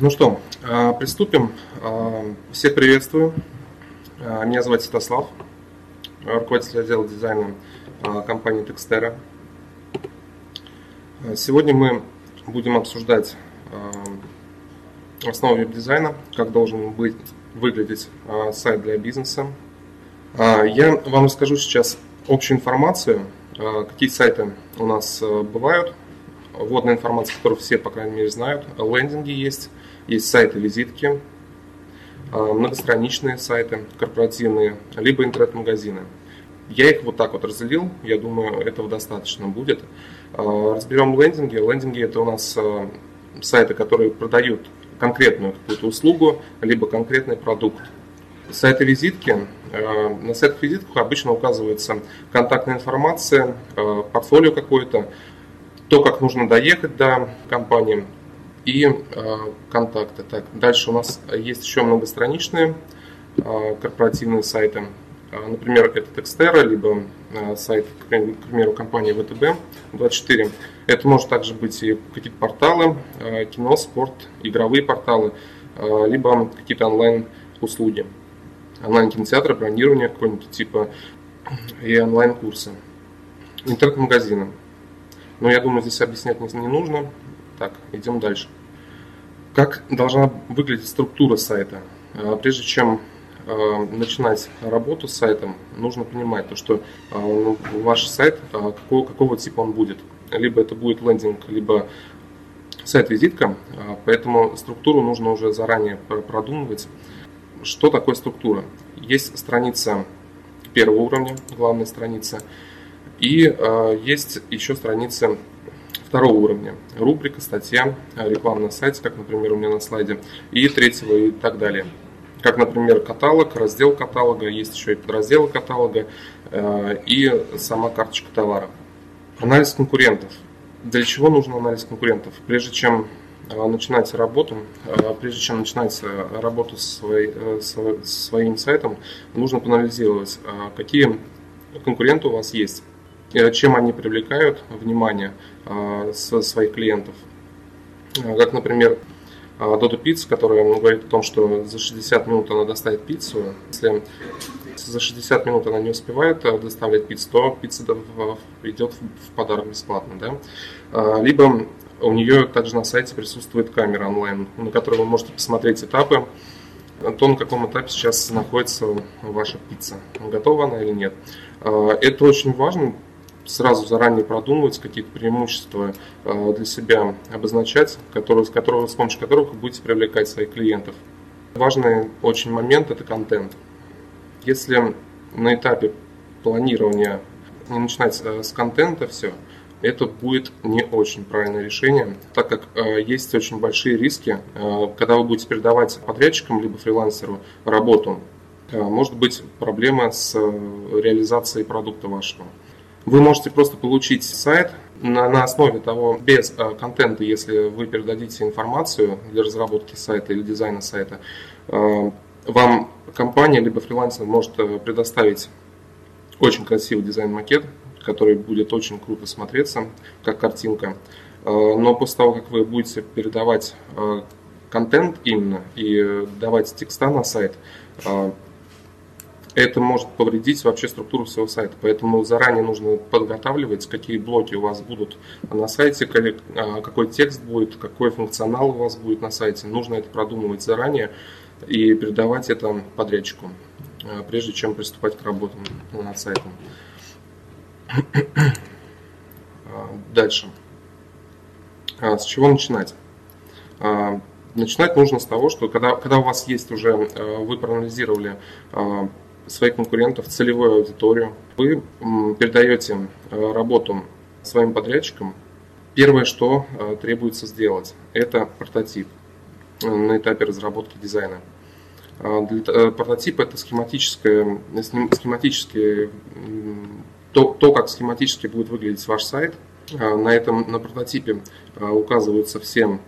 Ну что, а, приступим. А, всех приветствую. А, меня зовут Святослав, руководитель отдела дизайна компании Textera. Сегодня мы будем обсуждать основу веб-дизайна, как должен быть, выглядеть сайт для бизнеса. Я вам расскажу сейчас общую информацию, какие сайты у нас бывают, вводная информация, которую все, по крайней мере, знают. Лендинги есть, есть сайты-визитки, а, многостраничные сайты, корпоративные, либо интернет-магазины. Я их вот так вот разделил, я думаю, этого достаточно будет. А, разберем лендинги. Лендинги это у нас а, сайты, которые продают конкретную какую-то услугу, либо конкретный продукт. Сайты-визитки. На сайтах-визитках обычно указывается контактная информация, портфолио какое-то, то, как нужно доехать до компании и э, контакты. Так, дальше у нас есть еще многостраничные э, корпоративные сайты. Э, например, это Textera, либо сайт, к примеру, компании VTB24. Это может также быть и какие-то порталы, кино, спорт, игровые порталы, либо какие-то онлайн-услуги. Онлайн-кинотеатры, бронирование какое-нибудь типа и онлайн-курсы. Интернет-магазины. Но я думаю, здесь объяснять не нужно. Так, идем дальше. Как должна выглядеть структура сайта? А, прежде чем а, начинать работу с сайтом, нужно понимать, то, что а, ну, ваш сайт, какого, какого типа он будет. Либо это будет лендинг, либо сайт-визитка, поэтому структуру нужно уже заранее продумывать. Что такое структура? Есть страница первого уровня, главная страница – и есть еще страницы второго уровня. Рубрика, статья, реклама на сайте, как, например, у меня на слайде, и третьего и так далее. Как, например, каталог, раздел каталога, есть еще и подразделы каталога э, и сама карточка товара. Анализ конкурентов. Для чего нужен анализ конкурентов? Прежде чем э, начинать работу, э, прежде чем начинать э, работу со, своей, со своим сайтом, нужно проанализировать, какие конкуренты у вас есть Э, чем они привлекают внимание со своих клиентов. Э, как, например, Dodo Pizza, которая говорит о том, что за 60 минут она доставит пиццу. Если за 60 минут она не успевает доставлять пиццу, то пицца идет в подарок бесплатно. Да? Либо у нее также на сайте присутствует камера онлайн, на которой вы можете посмотреть этапы, то, на каком этапе сейчас находится ваша пицца. Готова она или нет. Это очень важно, сразу заранее продумывать, какие-то преимущества э, для себя обозначать, которые, с, которого, с помощью которых вы будете привлекать своих клиентов. Важный очень момент – это контент. Если на этапе планирования не начинать э, с контента все, это будет не очень правильное решение, так как э, есть очень большие риски, когда вы будете передавать подрядчикам либо фрилансеру работу, может быть проблема с реализацией продукта вашего. Вы можете просто получить сайт на, на основе того, без э, контента, если вы передадите информацию для разработки сайта или дизайна сайта, э, вам компания либо фрилансер может э, предоставить очень красивый дизайн-макет, который будет очень круто смотреться, как картинка. Э, но после того, как вы будете передавать э, контент именно и давать текста на сайт, это может повредить вообще структуру всего сайта. Поэтому заранее нужно подготавливать, какие блоки у вас будут на сайте, а, какой текст будет, какой функционал у вас будет на сайте. Нужно это продумывать заранее и передавать это подрядчику, а, прежде чем приступать к работе над сайтом. А, дальше. С чего начинать? Начинать нужно с того, что когда, когда у вас есть уже, вы проанализировали своих конкурентов, целевую аудиторию. Вы передаете э, работу своим подрядчикам. Первое, что э, требуется сделать, это прототип э, на этапе разработки дизайна. Прототип это схематическое, схематическое то, то, как схематически будет выглядеть ваш сайт. На этом на прототипе указываются всем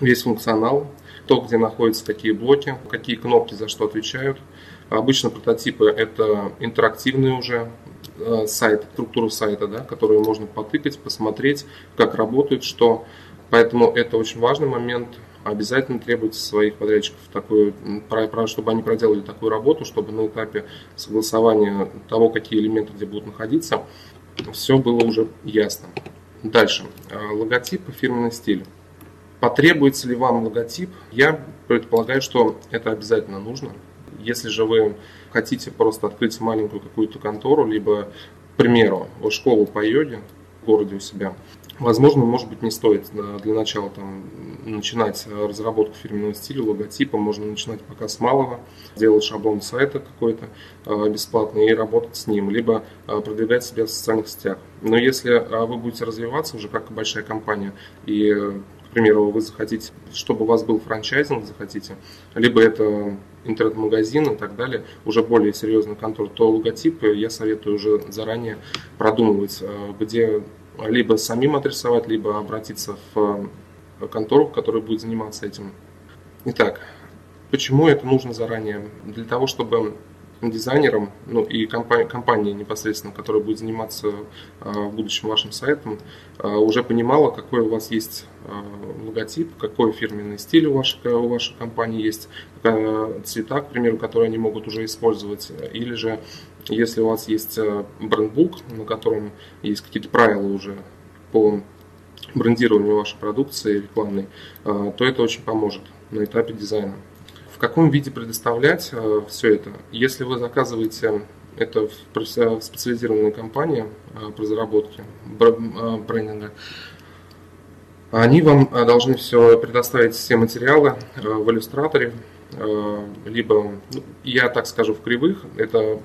весь функционал, то, где находятся какие блоки, какие кнопки за что отвечают – Обычно прототипы это интерактивные уже э, сайт, структуру сайта, да, которую можно потыкать, посмотреть, как работает, что. Поэтому это очень важный момент обязательно требуйте своих подрядчиков, такую, чтобы они проделали такую работу, чтобы на этапе согласования того, какие элементы где будут находиться, все было уже ясно. Дальше. Э, логотип и фирменный стиль. Потребуется ли вам логотип? Я предполагаю, что это обязательно нужно. Если же вы хотите просто открыть маленькую какую-то контору, либо, к примеру, школу по йоге в городе у себя, Возможно, может быть, не стоит для начала там, начинать разработку фирменного стиля, логотипа. Можно начинать пока с малого, делать шаблон сайта какой-то э, бесплатный и работать с ним, либо э, продвигать себя в социальных сетях. Но если э, вы будете развиваться уже как большая компания и примеру, вы захотите, чтобы у вас был франчайзинг, захотите, либо это интернет-магазин и так далее, уже более серьезный контроль, то логотипы я советую уже заранее продумывать, где либо самим отрисовать, либо обратиться в э, контору, которая будет заниматься этим. Итак, почему это нужно заранее? Для того, чтобы дизайнерам, ну и компания, компания непосредственно, которая будет заниматься э, в будущем вашим сайтом, э, уже понимала, какой у вас есть логотип, какой фирменный стиль у вашей, у вашей компании есть, цвета, к примеру, которые они могут уже использовать, или же если у вас есть брендбук, на котором есть какие-то правила уже по брендированию вашей продукции рекламной, то это очень поможет на этапе дизайна. В каком виде предоставлять э, все это? Если вы заказываете это в специализированной компании по разработке брендинга, они вам должны все предоставить все материалы в иллюстраторе, либо, ну, я так скажу, в кривых. Это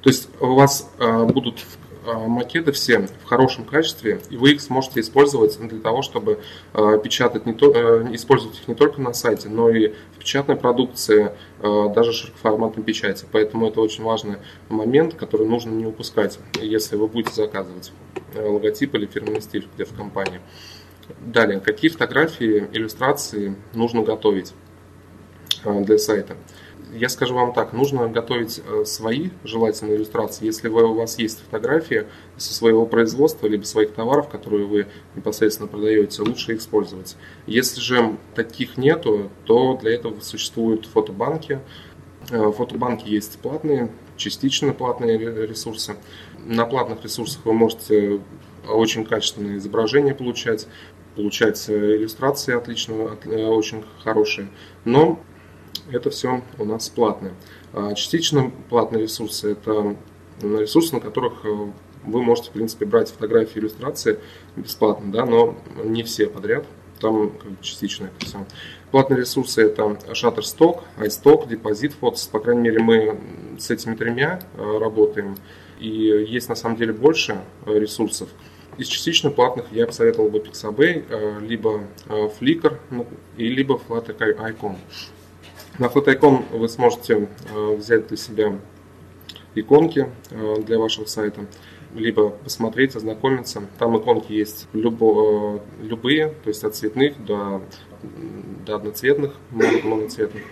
то есть у вас будут макеты все в хорошем качестве, и вы их сможете использовать для того, чтобы печатать не то, э, использовать их не только на сайте, но и печатной продукции, даже широкоформатной печати. Поэтому это очень важный момент, который нужно не упускать, если вы будете заказывать э, логотип или фирменный стиль где в компании. Далее, какие фотографии, иллюстрации нужно готовить для сайта я скажу вам так, нужно готовить э, свои желательно иллюстрации. Если вы, у вас есть фотографии со своего производства, либо своих товаров, которые вы непосредственно продаете, лучше их использовать. Если же таких нету, то для этого существуют фотобанки. Э, фотобанки есть платные, частично платные ресурсы. На платных ресурсах вы можете очень качественные изображения получать, получать э, иллюстрации отлично, очень хорошие. Но это все у нас платное. А частично платные ресурсы – это ресурсы, на которых э, вы можете, в принципе, брать фотографии, иллюстрации бесплатно, да, но не все подряд, там частично это все. Платные ресурсы это Shutterstock, iStock, Deposit Photos, по крайней мере мы с этими тремя э, работаем, и есть на самом деле больше э, ресурсов. Из частично платных я посоветовал бы Pixabay, либо Flickr, ну, и либо Flutter Icon. На Flaticom вы сможете э, взять для себя иконки э, для вашего сайта, либо посмотреть, ознакомиться. Там иконки есть любо, э, любые, то есть от цветных до, до одноцветных, многоцветных.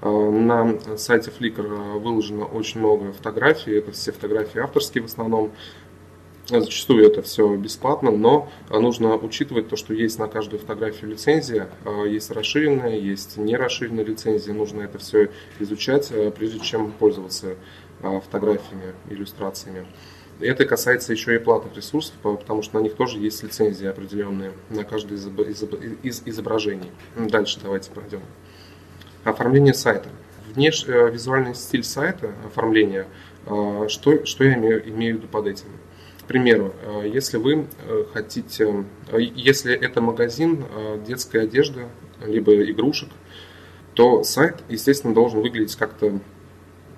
На сайте Flickr выложено очень много фотографий, это все фотографии авторские в основном. Зачастую это все бесплатно, но нужно учитывать то, что есть на каждую фотографию лицензия, а, есть расширенная, есть не расширенная лицензия, нужно это все изучать, а, прежде чем пользоваться а, фотографиями, иллюстрациями. Это касается еще и платных ресурсов, потому что на них тоже есть лицензии определенные на каждое из изображений. Дальше давайте пройдем. Оформление сайта. Внеш... Э, визуальный стиль сайта, оформление, что, что я имею, имею в виду под этим? Примеру, э, если вы э, хотите, э, если это магазин детской одежды, либо игрушек, то сайт, естественно, должен выглядеть как-то,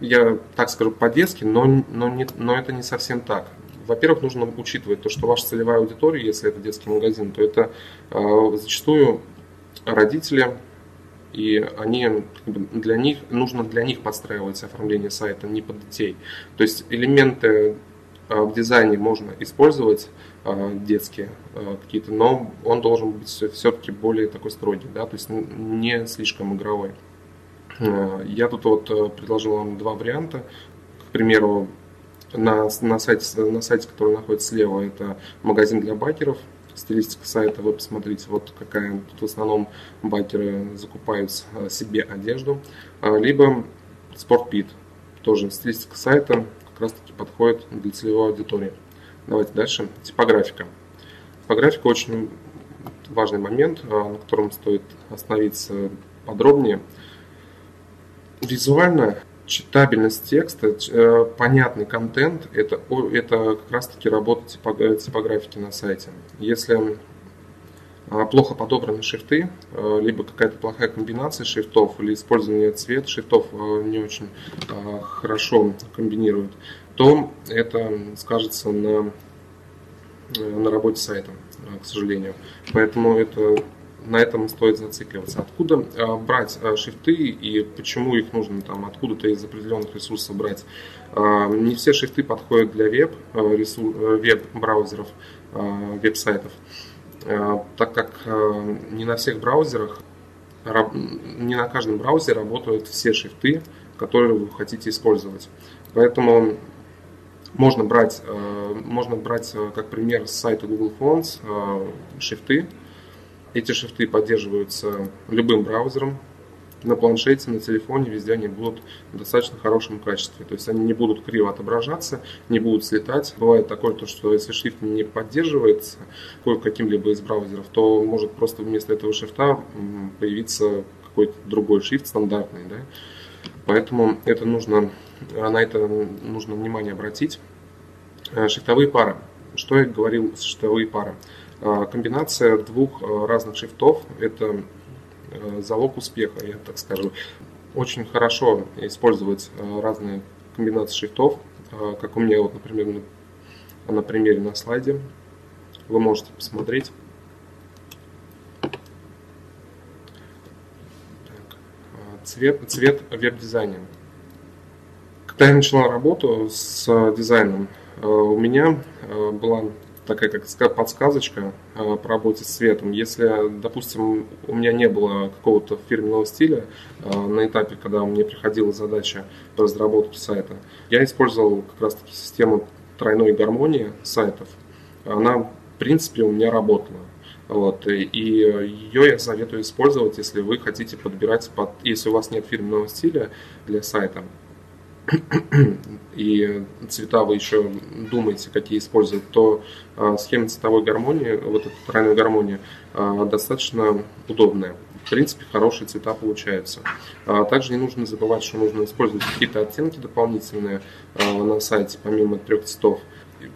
я так скажу, по-детски, но, но, не, но это не совсем так. Во-первых, нужно учитывать то, что ваша целевая аудитория, если это детский магазин, то это э, зачастую родители, и они, для них, нужно для них подстраивать оформление сайта, не под детей. То есть элементы в дизайне можно использовать э, детские э, какие-то, но он должен быть все-таки более такой строгий, да, то есть не слишком игровой. Я тут вот предложил вам два варианта. К примеру, на, на, сайте, на сайте, который находится слева, это магазин для байкеров. стилистика сайта, вы посмотрите, вот какая тут в основном байкеры закупают себе одежду, либо спортпит, тоже стилистика сайта как раз таки подходит для целевой аудитории. Давайте дальше. Типографика. Типографика очень важный момент, на котором стоит остановиться подробнее. Визуально читабельность текста, э, понятный контент, это, это как раз таки работа типографики на сайте. Если а, плохо подобраны шрифты, э, либо какая-то плохая комбинация шрифтов или использование цвет шрифтов э, не очень хорошо комбинируют, то это скажется на, на работе сайта, к сожалению. Поэтому это на этом стоит зацикливаться. Откуда э, брать э, шрифты и почему их нужно там откуда-то из определенных ресурсов брать? Э, не все шрифты подходят для веб, веб-браузеров, веб-сайтов, так как не на всех браузерах, не на каждом браузере работают все шрифты, которые вы хотите использовать. Поэтому можно брать, можно брать как пример с сайта Google Fonts шрифты, эти шрифты поддерживаются любым браузером, на планшете, на телефоне, везде они будут в достаточно хорошем качестве. То есть они не будут криво отображаться, не будут слетать. Бывает такое, то, что если шрифт не поддерживается каким-либо из браузеров, то может просто вместо этого шрифта появиться какой-то другой шрифт стандартный. Да? Поэтому это нужно, на это нужно внимание обратить. Э, шрифтовые пары. Что я говорил, шрифтовые пары? А, комбинация двух а, разных шрифтов – это а, залог успеха, я так скажу. Очень хорошо использовать разные комбинации шрифтов, как у меня, вот, например, на, на примере на слайде. Вы можете посмотреть. цвет, цвет веб-дизайна. Когда я начала работу с дизайном, у меня была такая, как подсказочка э, по работе с цветом. Если, допустим, у меня не было какого-то фирменного стиля э, на этапе, когда мне приходила задача по разработке сайта, я использовал как раз-таки систему тройной гармонии сайтов. Она, в принципе, у меня работала. Вот, и ее я советую использовать, если вы хотите подбирать, под, если у вас нет фирменного стиля для сайта, и цвета вы еще думаете, какие использовать, то а, схема цветовой гармонии, вот эта тройная гармония, а, достаточно удобная. В принципе, хорошие цвета получаются. А, также не нужно забывать, что нужно использовать какие-то оттенки дополнительные на сайте, помимо трех цветов.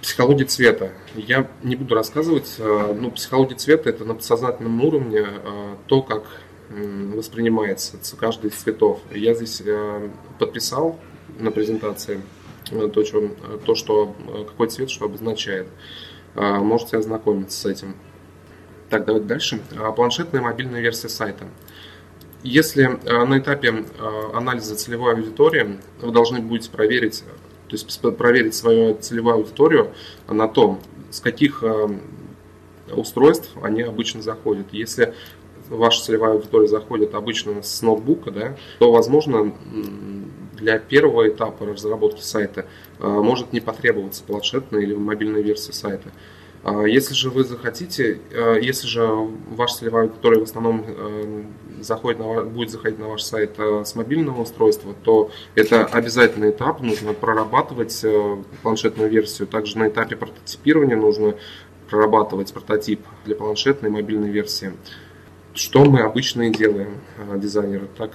Психология цвета. Я не буду рассказывать, но психология цвета это на подсознательном уровне то, как воспринимается каждый из цветов. Я здесь подписал на презентации э, то, что, то, что э, какой цвет что обозначает. А, можете ознакомиться с этим. Так, давайте дальше. А, планшетная и мобильная версия сайта. Если э, на этапе анализа целевой аудитории вы должны будете проверить, то есть проверить свою целевую аудиторию на то, с каких устройств они обычно заходят. Если ваша целевая аудитория заходит обычно с ноутбука, да, то, возможно, для первого этапа разработки сайта э, может не потребоваться планшетная или мобильная версия сайта. А если же вы захотите, э, если же ваш целевая аудитория в основном э, заходит на, будет заходить на ваш сайт с мобильного устройства, то это обязательный этап, нужно прорабатывать планшетную версию. Также на этапе прототипирования нужно прорабатывать прототип для планшетной и мобильной версии. Что мы обычно и делаем, дизайнеры, так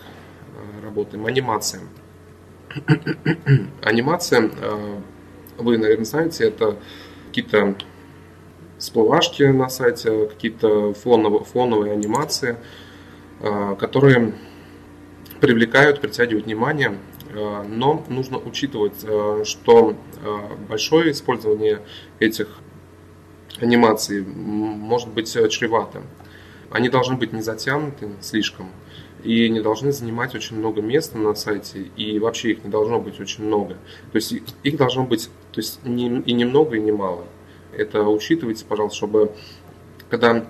работаем. Анимация. Анимация, э, вы, наверное, знаете, это какие-то всплывашки на сайте, какие-то фоновые, фоновые анимации, э, которые привлекают, притягивают внимание, э, но нужно учитывать, что большое использование этих анимаций может быть чревато. Они должны быть не затянуты слишком, и не должны занимать очень много места на сайте, и вообще их не должно быть очень много. То есть их должно быть то есть не, и немного, и немало. Это учитывайте, пожалуйста, чтобы когда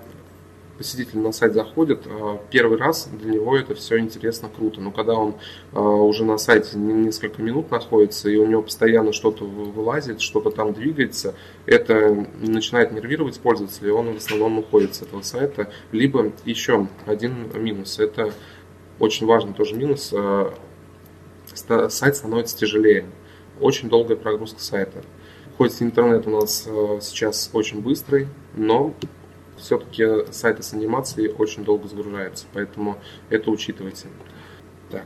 посетитель на сайт заходит, первый раз для него это все интересно, круто. Но когда он уже на сайте несколько минут находится, и у него постоянно что-то вылазит, что-то там двигается, это начинает нервировать пользователя, и он в основном уходит с этого сайта. Либо еще один минус, это очень важный тоже минус, сайт становится тяжелее. Очень долгая прогрузка сайта. Хоть интернет у нас э, сейчас очень быстрый, но все-таки сайты с анимацией очень долго загружаются, поэтому это учитывайте. Так.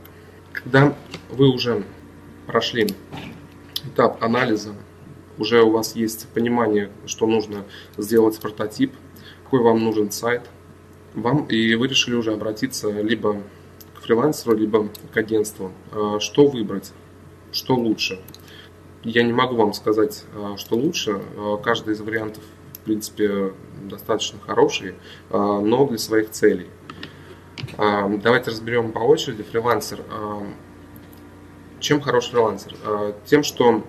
Когда вы уже прошли этап анализа, уже у вас есть понимание, что нужно сделать прототип, какой вам нужен сайт, вам, и вы решили уже обратиться либо фрилансеру, либо к агентству. А, что выбрать? Что лучше? Я не могу вам сказать, а, что лучше. А, каждый из вариантов, в принципе, достаточно хороший, но для своих целей. Давайте разберем по очереди фрилансер. Чем хорош фрилансер? Тем, что,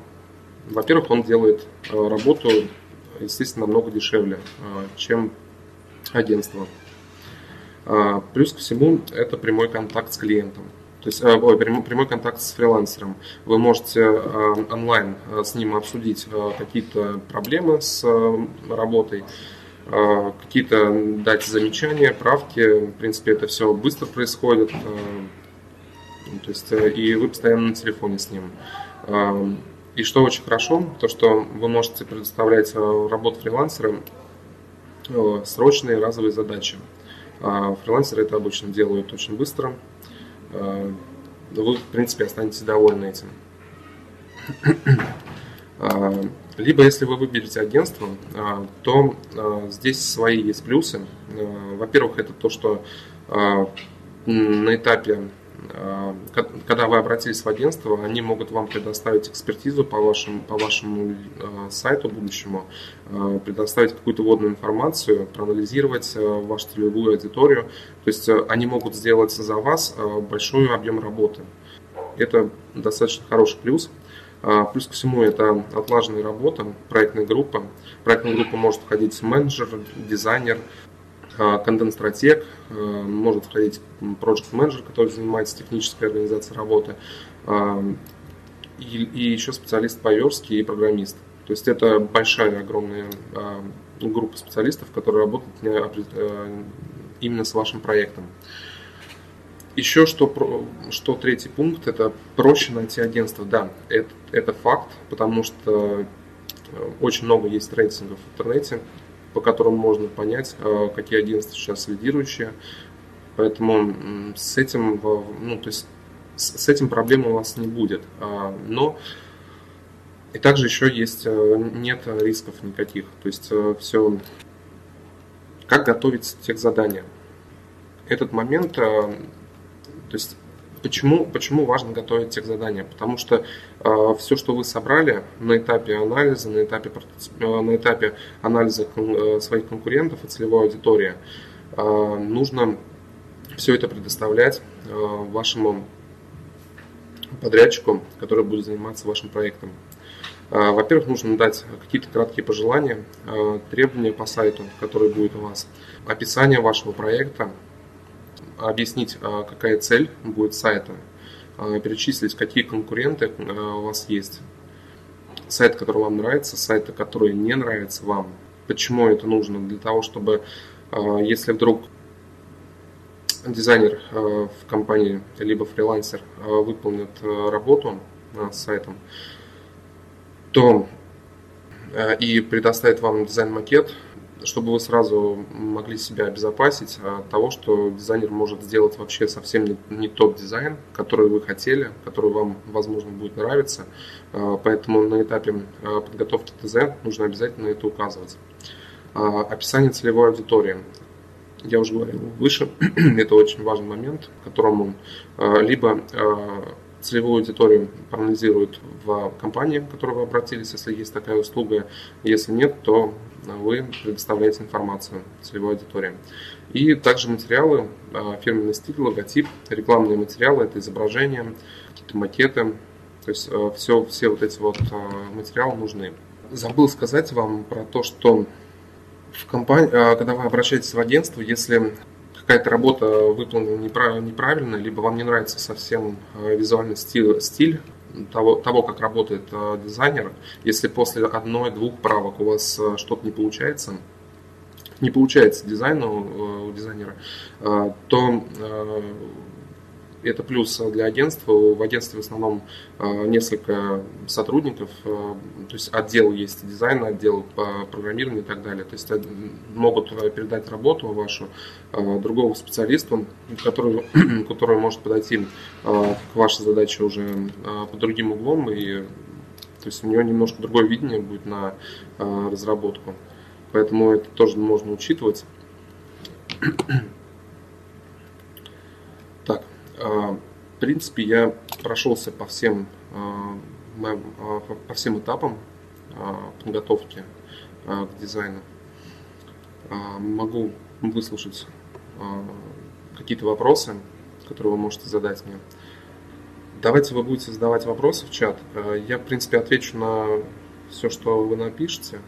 во-первых, он делает работу, естественно, намного дешевле, чем агентство. Плюс ко всему, это прямой контакт с клиентом. То есть ой, прямой контакт с фрилансером. Вы можете онлайн с ним обсудить какие-то проблемы с работой, какие-то дать замечания, правки. В принципе, это все быстро происходит. То есть, и вы постоянно на телефоне с ним. И что очень хорошо, то что вы можете предоставлять работу фрилансера срочные разовые задачи. Фрилансеры это обычно делают очень быстро, Э, вы, в принципе, останетесь довольны этим. Э, либо, если вы выберете агентство, э, то здесь свои есть плюсы. Во-первых, это то, что на этапе когда вы обратились в агентство, они могут вам предоставить экспертизу по вашему, по вашему э, сайту будущему, э, предоставить какую-то вводную информацию, проанализировать вашу целевую аудиторию. То есть они могут сделать за вас большой объем работы. Это достаточно хороший плюс. Плюс ко всему это отлаженная работа, проектная группа. проектная группа может входить менеджер, дизайнер, контент-стратег, а, может входить project менеджер который занимается технической организацией работы, а, и, и еще специалист по верстке и программист. То есть это большая, огромная группа специалистов, которые работают именно с вашим проектом. Еще что, что третий пункт, это проще найти агентство. Да, это, это факт, потому что очень много есть рейтингов в интернете, по которым можно понять, э, какие агентства сейчас лидирующие. Поэтому с этим, ну, то есть с этим проблем у вас не будет. А, но и также еще есть, э, нет рисков никаких. То есть э, все, как готовить тех задания. Этот момент, то есть Почему, почему важно готовить тех задания? Потому что э, все, что вы собрали на этапе анализа, на этапе, э, на этапе анализа э, своих конкурентов и целевой аудитории, э, нужно все это предоставлять э, вашему подрядчику, который будет заниматься вашим проектом. Э, во-первых, нужно дать какие-то краткие пожелания, э, требования по сайту, который будет у вас, описание вашего проекта, объяснить, а, какая цель будет сайта, а, перечислить, какие конкуренты а, у вас есть, сайт, который вам нравится, сайты, которые не нравятся вам. Почему это нужно? Для того, чтобы, если вдруг дизайнер в компании либо фрилансер выполнит работу с сайтом, то и предоставит вам дизайн-макет, чтобы вы сразу могли себя обезопасить от того, что дизайнер может сделать вообще совсем не, не тот дизайн, который вы хотели, который вам, возможно, будет нравиться. А, поэтому на этапе а, подготовки ТЗ нужно обязательно это указывать. А, описание целевой аудитории. Я уже говорил выше, это очень важный момент, которому либо целевую аудиторию проанализируют в компании, в которую вы обратились, если есть такая услуга. Если нет, то вы предоставляете информацию целевой аудитории. И также материалы, а, фирменный стиль, логотип, рекламные материалы, это изображения, какие-то макеты, то есть все, а, все вот эти вот материалы нужны. Забыл сказать вам про то, что в компании, когда вы обращаетесь в агентство, если какая-то работа выполнена неправильно, либо вам не нравится совсем визуальный стиль, стиль того, того, как работает дизайнер, если после одной-двух правок у вас что-то не получается, не получается дизайн у, у дизайнера, то это плюс для агентства. В агентстве в основном э, несколько сотрудников, э, то есть отдел есть дизайн, отдел по программированию и так далее. То есть могут э, передать работу вашу другому специалисту, который, который может подойти к вашей задаче уже под другим углом и то есть у него немножко другое видение будет на разработку. Поэтому это тоже можно учитывать. А, в принципе, я прошелся по всем, а, а, по всем этапам подготовки к дизайну. Могу выслушать какие-то вопросы, которые вы можете задать мне. Давайте вы будете задавать вопросы в чат. Я, в принципе, отвечу на все, что вы напишете.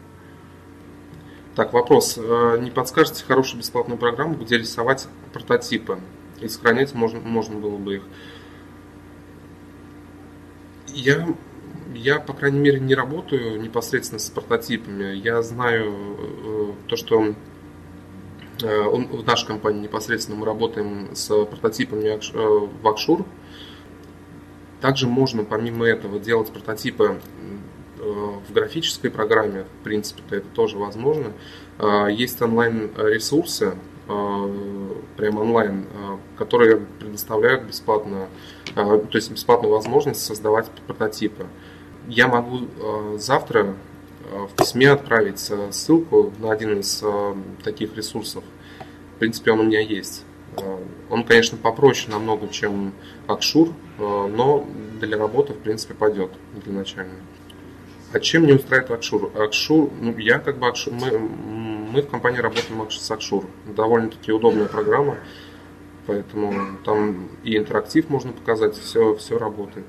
Так, вопрос. Не подскажете хорошую бесплатную программу, где рисовать прототипы? И сохранять можно, можно было бы их. Я, я, по крайней мере, не работаю непосредственно с прототипами. Я знаю э, то, что э, в нашей компании непосредственно мы работаем с прототипами э, в Акшур. Также можно, помимо этого, делать прототипы в графической программе, в принципе, это тоже возможно. Есть онлайн-ресурсы, прям онлайн, а, которые предоставляют бесплатно, а, то есть бесплатную возможность создавать прототипы. Я могу а, завтра в письме отправить ссылку на один из таких ресурсов. В принципе, он у меня есть. Он, конечно, попроще намного, чем Акшур, но для работы, в принципе, пойдет для начальной. А чем не устраивает Акшур? Акшур, ну, я как бы Акшур, мы, мы в компании работаем с Акшур. Довольно-таки удобная программа, поэтому там и интерактив можно показать, все, все работает.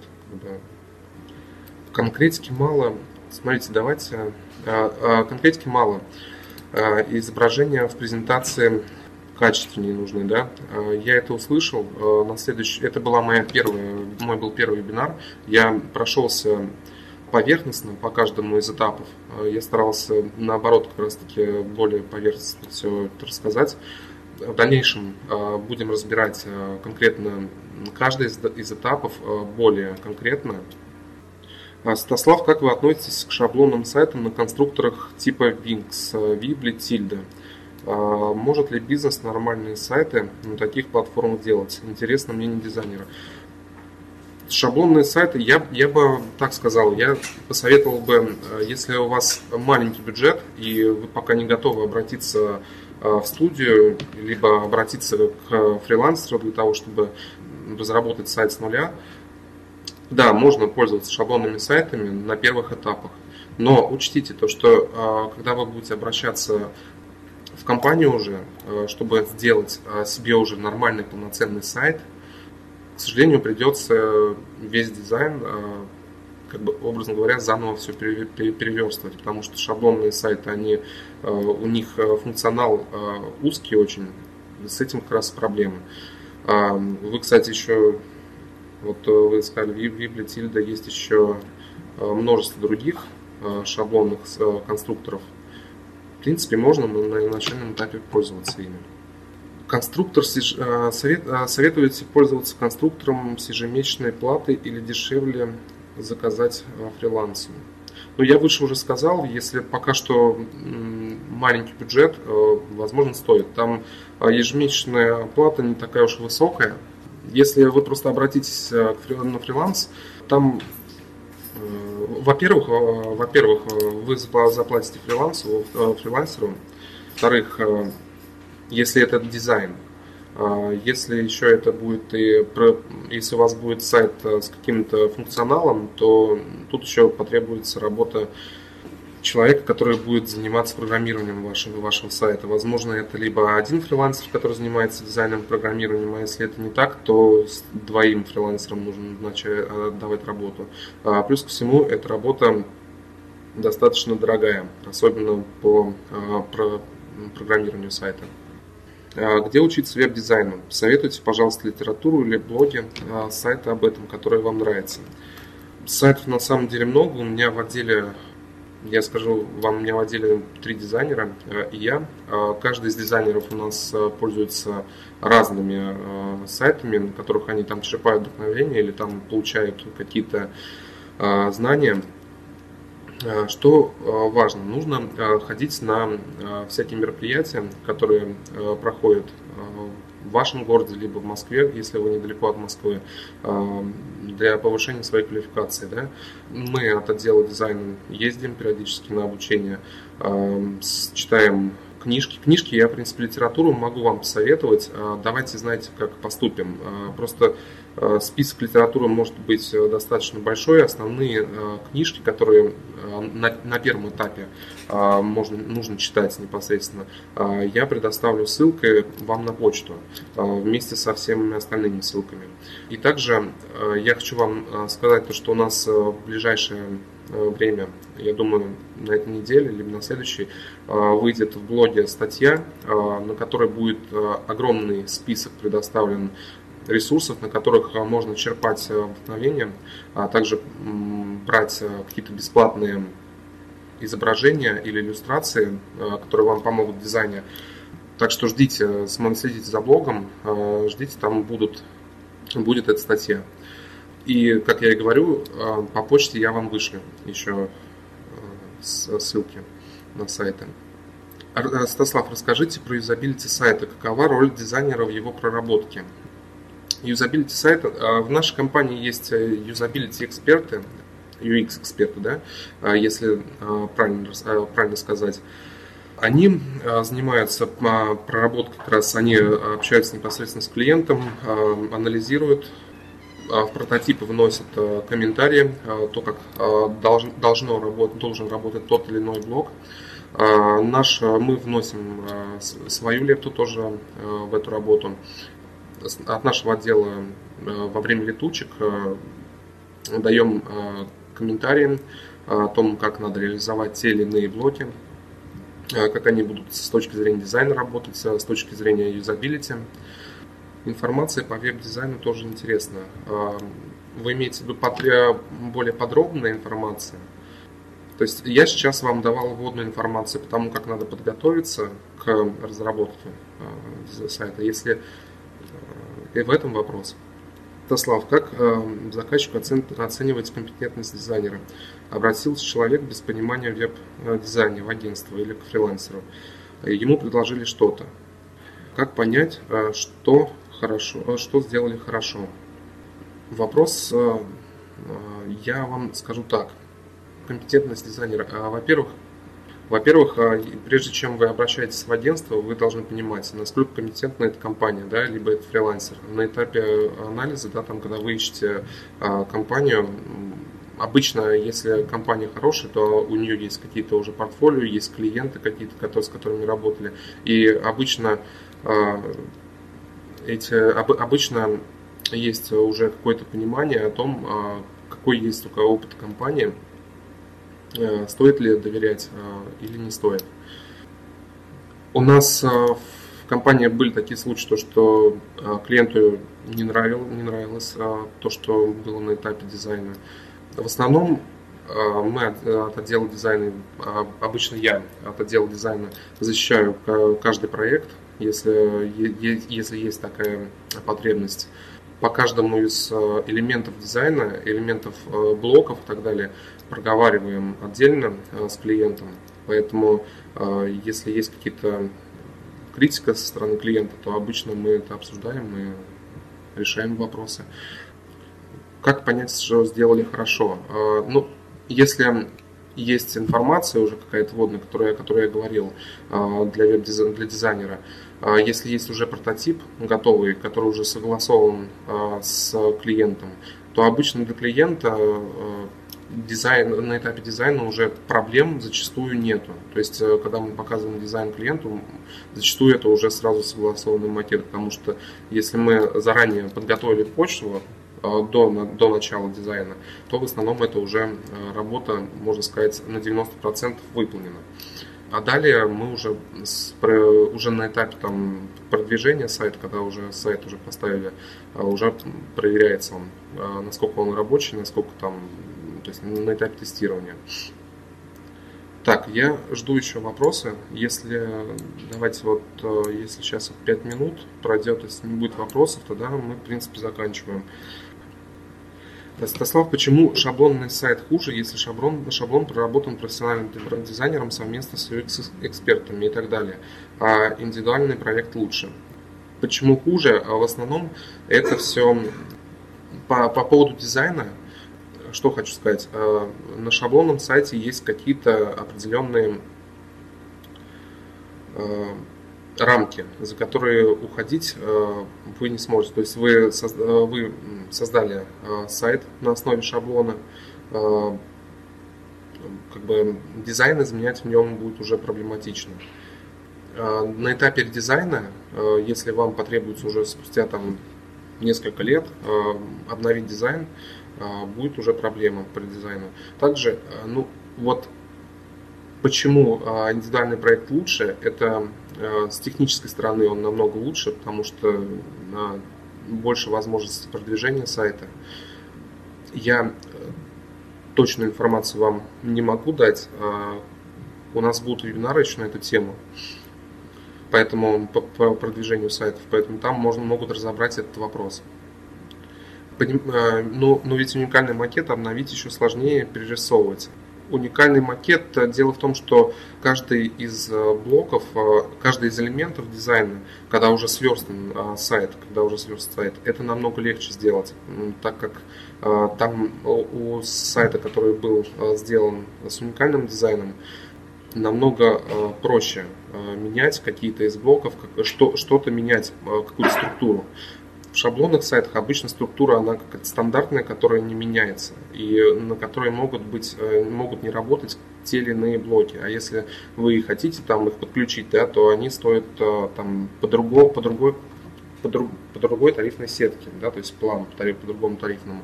Конкретики мало. Смотрите, давайте. А, а, конкретики мало. А, изображения в презентации качественнее нужны, да. Я это услышал. На следующий, это была моя первая, мой был первый вебинар. Я прошелся поверхностно по каждому из этапов. Э, я старался, наоборот, как раз-таки более поверхностно все это рассказать. В дальнейшем э, будем разбирать э, конкретно каждый из этапов более конкретно. Святослав, как вы относитесь к шаблонным сайтам на конструкторах типа Wings, Vibli, Tilda? Может ли бизнес нормальные сайты на таких платформах делать? Интересно мнение дизайнера шаблонные сайты, я, я бы так сказал, я посоветовал бы, э, если у вас маленький бюджет и вы пока не готовы обратиться э, в студию, либо обратиться к фрилансеру для того, чтобы разработать сайт с нуля, да, можно пользоваться шаблонными сайтами на первых этапах. Но учтите то, что э, когда вы будете обращаться в компанию уже, чтобы сделать себе уже нормальный полноценный сайт – сожалению, придется весь дизайн, а, как бы, образно говоря, заново все переверстывать, потому что шаблонные сайты, они, а, у них а, функционал узкий очень, с этим как раз проблемы. Вы, кстати, еще, вот вы сказали, в Библе Тильда есть еще множество других шаблонных конструкторов. В принципе, можно на начальном этапе пользоваться ими. Конструктор э, совет, э, советуете пользоваться конструктором с ежемесячной платой или дешевле заказать э, фрилансом? Ну, я выше уже сказал, если пока что маленький бюджет, возможно, стоит. Там ежемесячная плата не такая уж высокая. Если вы просто обратитесь на фриланс, там, во-первых, во-первых, вы заплатите фрилансу, фрилансеру, во-вторых, если это дизайн. А, если еще это будет и если у вас будет сайт э, с каким-то функционалом, то тут еще потребуется работа человека, который будет заниматься программированием вашего, вашего сайта. Возможно, это либо один фрилансер, который занимается дизайном, программированием, а если это не так, то с двоим фрилансерам нужно начать отдавать работу. А плюс ко всему, эта работа достаточно дорогая, особенно по, а, программированию сайта. Где учиться веб-дизайну? Советуйте, пожалуйста, литературу или блоги сайта об этом, которые вам нравятся. Сайтов на самом деле много. У меня в отделе я скажу вам, у меня в отделе три дизайнера э, и я. Каждый из дизайнеров у нас пользуется разными сайтами, на которых они там черпают вдохновение или там получают какие-то знания. Что важно? Нужно ходить на всякие мероприятия, которые проходят в вашем городе, либо в Москве, если вы недалеко от Москвы, для повышения своей квалификации. Да? Мы от отдела дизайна ездим периодически на обучение, читаем книжки. Книжки я, в принципе, литературу могу вам посоветовать. А, давайте, знаете, как поступим. А, просто а, список литературы может быть э, достаточно большой. Основные книжки, которые на, на первом этапе можно, нужно читать непосредственно, я предоставлю ссылкой вам на почту вместе со всеми остальными ссылками. И также я хочу вам сказать то, что у нас в ближайшее Э, время, я думаю, на этой неделе, либо на следующей, э, выйдет в блоге статья, э, на которой будет огромный список предоставлен ресурсов, на которых можно черпать вдохновение, а также брать какие-то бесплатные изображения или иллюстрации, которые вам помогут в дизайне. Так что ждите, следите за блогом, ждите, там будут, будет эта статья. И, как я и говорю, э, по почте я вам вышлю еще э, ссылки на сайты. Стаслав, расскажите про юзабилити сайта. Какова роль дизайнера в его проработке? Юзабилити сайта. Э, в нашей компании есть юзабилити эксперты, UX эксперты, да, если правильно, правильно сказать. Они занимаются проработкой, как раз они общаются непосредственно с клиентом, анализируют а, в прототипы вносят э, комментарии, э, то, как должен, должно работать, должен работать тот или иной блок. Наш, мы вносим свою лепту тоже в эту работу. От нашего отдела во время летучек даем комментарии о том, как надо реализовать те или иные блоки, как они будут с точки зрения дизайна работать, с точки зрения юзабилити. Информация по веб-дизайну тоже интересна. А, вы имеете в виду более подробная информация? То есть я сейчас вам давал вводную информацию по тому, как надо подготовиться к разработке а, сайта. Если а, и в этом вопрос. Тослав, как заказчик оценивает компетентность дизайнера? Обратился человек без понимания веб-дизайна в агентство или к фрилансеру. Ему предложили что-то. Как понять, что хорошо, э, что сделали хорошо? Вопрос, э, э, я вам скажу так. Компетентность дизайнера. Во-первых, во-первых, прежде чем вы обращаетесь в агентство, вы должны понимать, насколько компетентна эта компания, да, либо это фрилансер. На этапе анализа, да, там, когда вы ищете компанию, обычно, если компания хорошая, то у нее есть какие-то уже портфолио, есть клиенты какие-то, с которыми работали. И обычно эти, обычно есть уже какое-то понимание о том, а, какой есть только опыт компании, э, стоит ли доверять а, или не стоит. У нас а, в компании были такие случаи, то, что клиенту не, нравилось, не нравилось то, что было на этапе дизайна. В основном мы от отдела дизайна, обычно я от отдела дизайна защищаю каждый проект, если, если есть такая потребность. По каждому из э, элементов дизайна, элементов э, блоков и так далее проговариваем отдельно э, с клиентом. Поэтому если есть какие-то критика со стороны клиента, то обычно мы это обсуждаем и решаем вопросы. Как понять, что сделали хорошо? Ну, если есть информация уже какая-то водная, которая, о которой я говорил для, веб-дизайнера, для дизайнера, если есть уже прототип готовый, который уже согласован а, с клиентом, то обычно для клиента а, дизайн, на этапе дизайна уже проблем зачастую нету. То есть, э, когда мы показываем дизайн клиенту, зачастую это уже сразу согласованный макет, потому что если мы заранее подготовили почту до, до начала дизайна, то в основном это уже работа, можно сказать, на 90% выполнена. А далее мы уже, с, уже на этапе там, продвижения сайта, когда уже сайт уже поставили, а, уже проверяется он, а, насколько он рабочий, насколько там, то есть на этапе тестирования. Так, я жду еще вопросы. Если давайте вот, э, если сейчас 5 минут пройдет, если не будет вопросов, тогда мы, в принципе, заканчиваем. Святослав, почему шаблонный сайт хуже, если шаблон, шаблон проработан профессиональным дизайнером совместно с UX-экспертами и так далее, а индивидуальный проект лучше? Почему хуже? А в основном это все по, по поводу дизайна, что хочу сказать. А, на шаблонном сайте есть какие-то определенные а, рамки, за которые уходить э, вы не сможете. То есть вы, э, вы создали э, сайт на основе шаблона, как бы дизайн изменять в нем будет уже проблематично. На этапе дизайна, если вам потребуется уже спустя там несколько лет обновить дизайн, будет уже проблема при дизайну. Также, ну вот Почему индивидуальный проект лучше? Это с технической стороны он намного лучше, потому что а, больше возможностей продвижения сайта. Я э, точную информацию вам не могу дать. У нас будут вебинары еще на эту тему, поэтому по, по продвижению сайтов, поэтому там можно, могут разобрать этот вопрос. Но, но ведь уникальный макет обновить еще сложнее перерисовывать уникальный макет. Дело в том, что каждый из э, блоков, э, каждый из элементов дизайна, когда уже сверстан э, сайт, когда уже сверстан сайт, это намного легче сделать, так как там у сайта, который был сделан с уникальным дизайном, намного проще менять какие-то из блоков, что-то менять, какую-то структуру. В шаблонных сайтах обычно структура, она как стандартная, которая не меняется, и на которой могут, быть, э, могут не работать те или иные блоки. А если вы хотите там их подключить, да, то они стоят э, там, по, другому, по, другой, по, друг, по другой тарифной сетке, да, то есть план по другому тарифному.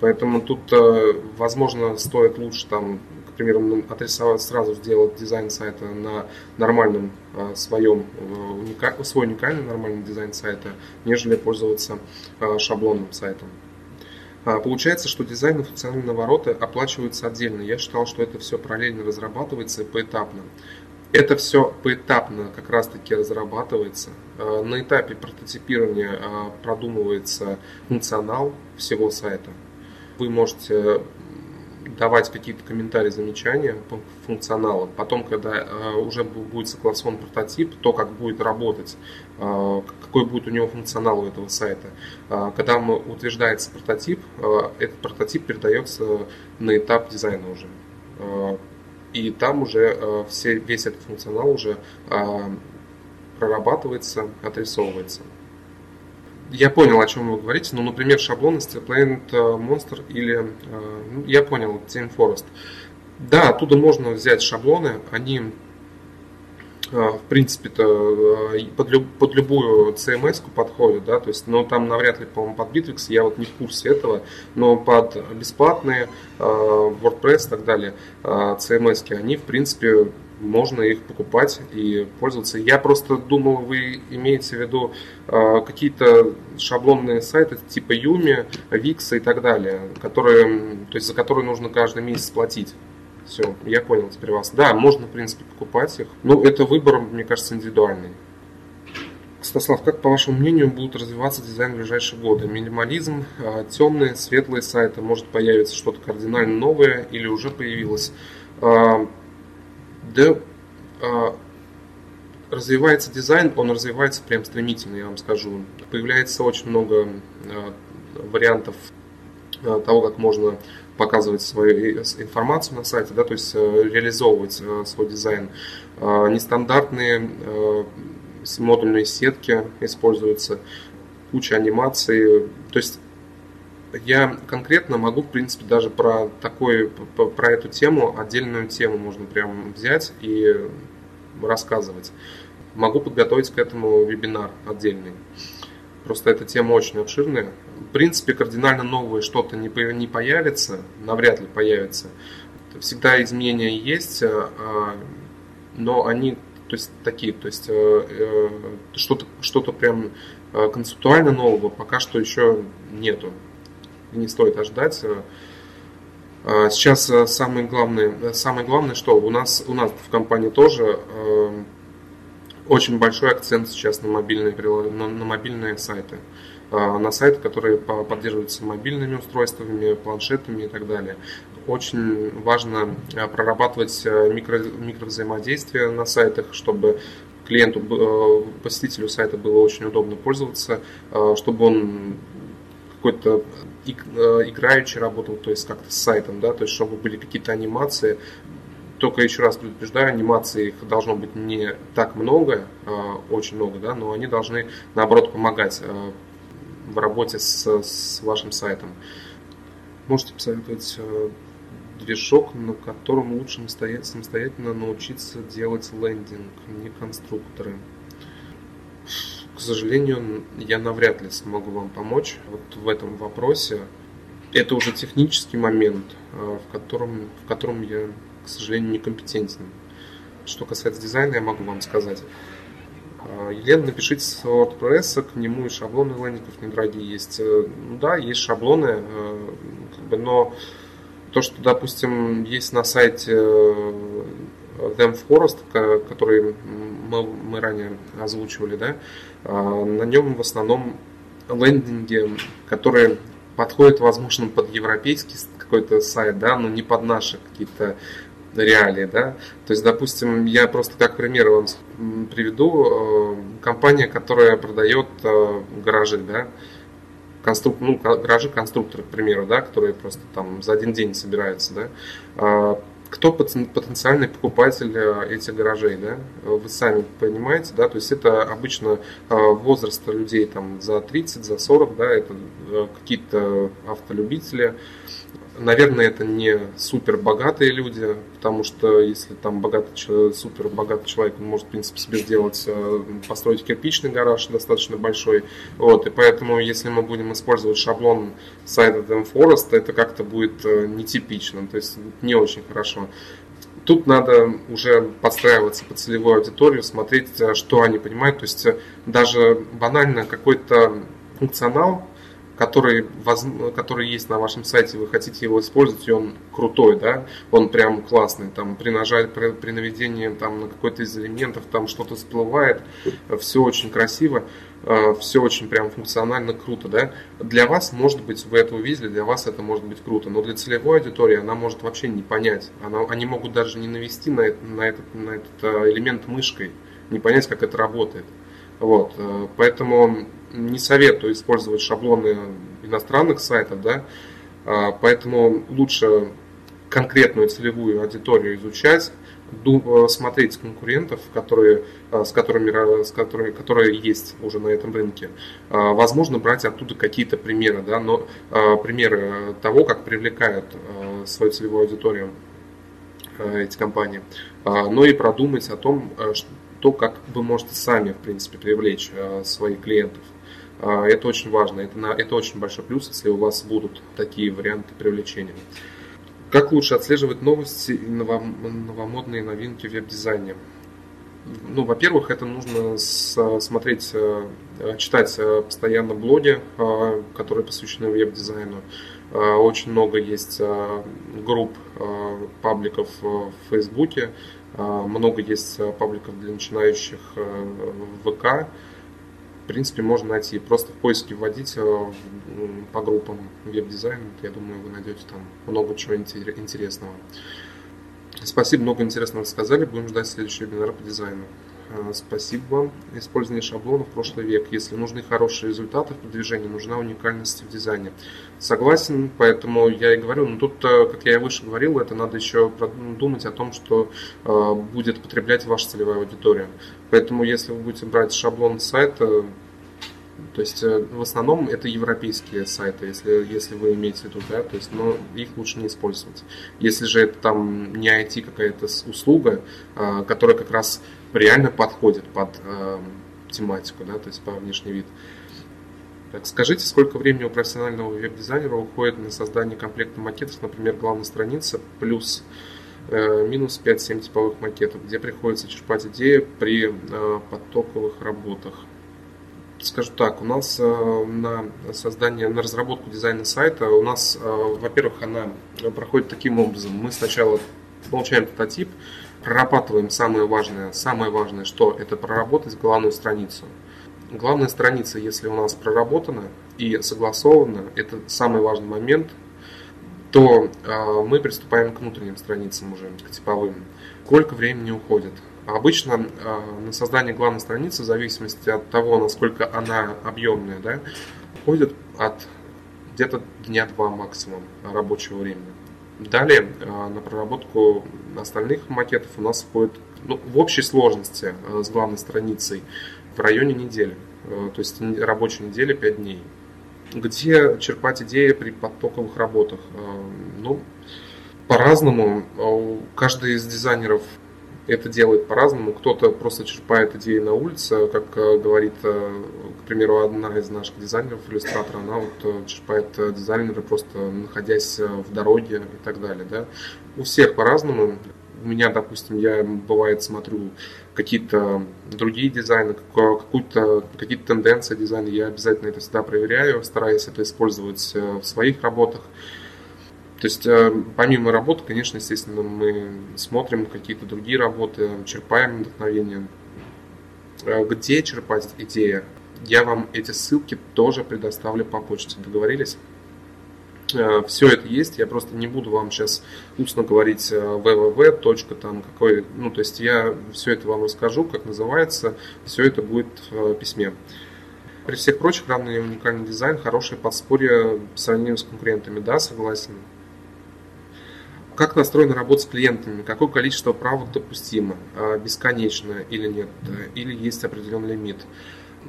Поэтому тут, э, возможно, стоит лучше там к отрисовать, сразу сделать дизайн сайта на нормальном э, своем, э, свой уникальный нормальный дизайн сайта, нежели пользоваться э, шаблонным сайтом. А, получается, что дизайн и функциональные навороты оплачиваются отдельно. Я считал, что это все параллельно разрабатывается поэтапно. Это все поэтапно как раз таки разрабатывается. На этапе прототипирования продумывается функционал всего сайта. Вы можете давать какие-то комментарии, замечания по функционалу. Потом, когда э, уже будет согласован прототип, то, как будет работать, э, какой будет у него функционал у этого сайта. Э, когда утверждается прототип, этот прототип передается на этап дизайна уже. И там уже все, весь этот функционал уже прорабатывается, отрисовывается. Я понял, о чем вы говорите. Ну, например, шаблон из Planet Monster или... Э, ну, я понял, Team Forest. Да, оттуда можно взять шаблоны. Они, э, в принципе-то, э, под, люб, под любую CMS подходят, да, то есть, но ну, там навряд ли, по-моему, под Bittrex, я вот не в курсе этого, но под бесплатные WordPress и так далее CMS, они, в принципе, можно их покупать и пользоваться. Я просто думал, вы имеете в виду э, какие-то шаблонные сайты типа Юми, Викса и так далее, которые, то есть за которые нужно каждый месяц платить. Все, я понял теперь вас. Да, можно, в принципе, покупать их. Но это выбор, мне кажется, индивидуальный. Стаслав, как по вашему мнению будут развиваться дизайн в ближайшие годы? Минимализм, а, темные, светлые сайты, может появиться что-то кардинально новое или уже появилось? Да, а, развивается дизайн, он развивается прям стремительно, я вам скажу. Появляется очень много а, вариантов а, того, как можно показывать свою информацию на сайте, да, то есть э, реализовывать э, свой дизайн. Нестандартные модульные сетки используются, куча анимаций. То есть я конкретно могу, в принципе, даже про такой, про эту тему, отдельную тему можно прям взять и рассказывать. Могу подготовить к этому вебинар отдельный. Просто эта тема очень обширная. В принципе, кардинально новое что-то не, не появится, навряд ли появится. Всегда изменения есть. А, но они то есть такие, то есть что-то что прям концептуально нового пока что еще нету. Не стоит ожидать. Сейчас самое главное, самое главное, что у нас, у нас в компании тоже очень большой акцент сейчас на мобильные, на, мобильные сайты. А, на сайты, которые поддерживаются мобильными устройствами, планшетами и так далее. Очень важно а, прорабатывать а, микро, микровзаимодействие на сайтах, чтобы клиенту, посетителю сайта было очень удобно пользоваться, чтобы он какой-то играючи работал, то есть как-то с сайтом, да, то есть чтобы были какие-то анимации, только еще раз предупреждаю, анимаций их должно быть не так много, очень много, да, но они должны наоборот помогать в работе с, с вашим сайтом. Можете посоветовать э, движок, на котором лучше самостоятельно научиться делать лендинг, не конструкторы. К сожалению, я навряд ли смогу вам помочь вот в этом вопросе. Это уже технический момент, э, в котором, в котором я, к сожалению, некомпетентен. Что касается дизайна, я могу вам сказать. А, Елена, напишите с WordPress, к нему и шаблоны лендингов недорогие есть. Э, ну да, есть шаблоны, э, как бы, но то, что, допустим, есть на сайте э, Them Forest, который мы, мы ранее озвучивали, да, а, на нем в основном лендинги, которые подходят, возможно, под европейский какой-то сайт, да, но не под наши какие-то реалии, да. То есть, допустим, я просто как пример вам приведу, э, компания, которая продает э, гаражи, да, конструк... ну, гаражи конструкторы, к примеру, да, которые просто там за один день собираются, да. Кто потенциальный покупатель э, этих гаражей, да? Вы сами понимаете, да, то есть это обычно возраст людей там за 30, за 40, да, это какие-то автолюбители, Наверное, это не супер богатые люди, потому что если там богатый, супер богатый человек, он может, в принципе, себе сделать, э, построить кирпичный гараж достаточно большой. Вот, и поэтому, если мы будем использовать шаблон сайта Forest, это как-то будет э, нетипично, то есть не очень хорошо. Тут надо уже подстраиваться под целевую аудиторию, смотреть, э, что они понимают. То есть даже банально какой-то функционал, который, который есть на вашем сайте, вы хотите его использовать, и он крутой, да, он прям классный, там при нажатии, при, при наведении там, на какой-то из элементов там что-то всплывает, все очень красиво, э, все очень прям функционально круто, да. Для вас, может быть, вы это увидели, для вас это может быть круто, но для целевой аудитории она может вообще не понять, она, они могут даже не навести на, на, этот, на этот э, элемент мышкой, не понять, как это работает. Вот, э, поэтому не советую использовать шаблоны иностранных сайтов, да, а, поэтому лучше конкретную целевую аудиторию изучать, э, смотреть конкурентов, которые, э, с которыми, с которыми, которые есть уже на этом рынке. А, возможно, брать оттуда какие-то примеры, да, но а, примеры того, как привлекают свою целевую аудиторию эти компании, но и продумать о том, то, как вы можете сами, в принципе, привлечь своих клиентов. А, это очень важно, это, на, это очень большой плюс, если у вас будут такие варианты привлечения. Как лучше отслеживать новости и новомодные новинки в веб-дизайне? Ну, во-первых, это нужно смотреть, э, читать э, постоянно блоги, э, которые посвящены веб-дизайну. Очень много есть групп, пабликов в Фейсбуке, много есть пабликов для начинающих в ВК в принципе, можно найти. Просто в поиске вводить по группам веб-дизайн, я думаю, вы найдете там много чего интересного. Спасибо, много интересного рассказали. Будем ждать следующий вебинар по дизайну. Э, спасибо вам. Использование шаблонов в прошлый век. Если нужны хорошие результаты в продвижении, нужна уникальность в дизайне. Согласен, поэтому я и говорю, но тут, э, как я и выше говорил, это надо еще думать о том, что будет потреблять ваша целевая аудитория. Поэтому, если вы будете брать шаблон сайта, то есть э, в основном это европейские сайты, если, если вы имеете в виду, да, то есть, но их лучше не использовать. Если же это там не IT какая-то услуга, а, которая как раз реально подходит под э, тематику, да, то есть по внешний вид. Так, скажите, сколько времени у профессионального веб-дизайнера уходит на создание комплекта макетов, например, главной страницы, плюс минус 5-7 типовых макетов, где приходится черпать идеи при потоковых работах. Скажу так, у нас на создание, на разработку дизайна сайта, у нас, во-первых, она проходит таким образом. Мы сначала получаем прототип, прорабатываем самое важное. Самое важное, что это проработать главную страницу. Главная страница, если у нас проработана и согласована, это самый важный момент, то э, мы приступаем к внутренним страницам уже, к типовым. Сколько времени уходит? Обычно э, на создание главной страницы, в зависимости от того, насколько она объемная, да, уходит от где-то дня два максимум рабочего времени. Далее э, на проработку остальных макетов у нас входит ну, в общей сложности э, с главной страницей в районе недели. То есть рабочей недели 5 дней. Где черпать идеи при потоковых работах? Ну, по-разному. Каждый из дизайнеров это делает по-разному. Кто-то просто черпает идеи на улице, как говорит, к примеру, одна из наших дизайнеров, иллюстратора, она вот черпает дизайнеры просто находясь в дороге и так далее. Да? У всех по-разному. У меня, допустим, я бывает смотрю какие-то другие дизайны, какую-то, какие-то тенденции дизайна, я обязательно это всегда проверяю, стараюсь это использовать в своих работах. То есть э, помимо работы, конечно, естественно, мы смотрим какие-то другие работы, черпаем вдохновение. Э, где черпать идеи? Я вам эти ссылки тоже предоставлю по почте. Договорились? Э, Все это есть, я просто не буду вам сейчас устно говорить www. там какой, ну то есть я все это вам расскажу, как называется, все это будет в письме. При всех прочих равный уникальный дизайн, хорошее подспорье по сравнению с конкурентами, да, согласен. Как настроена работа с клиентами? Какое количество правок допустимо? А, бесконечно или нет? Или есть определенный лимит?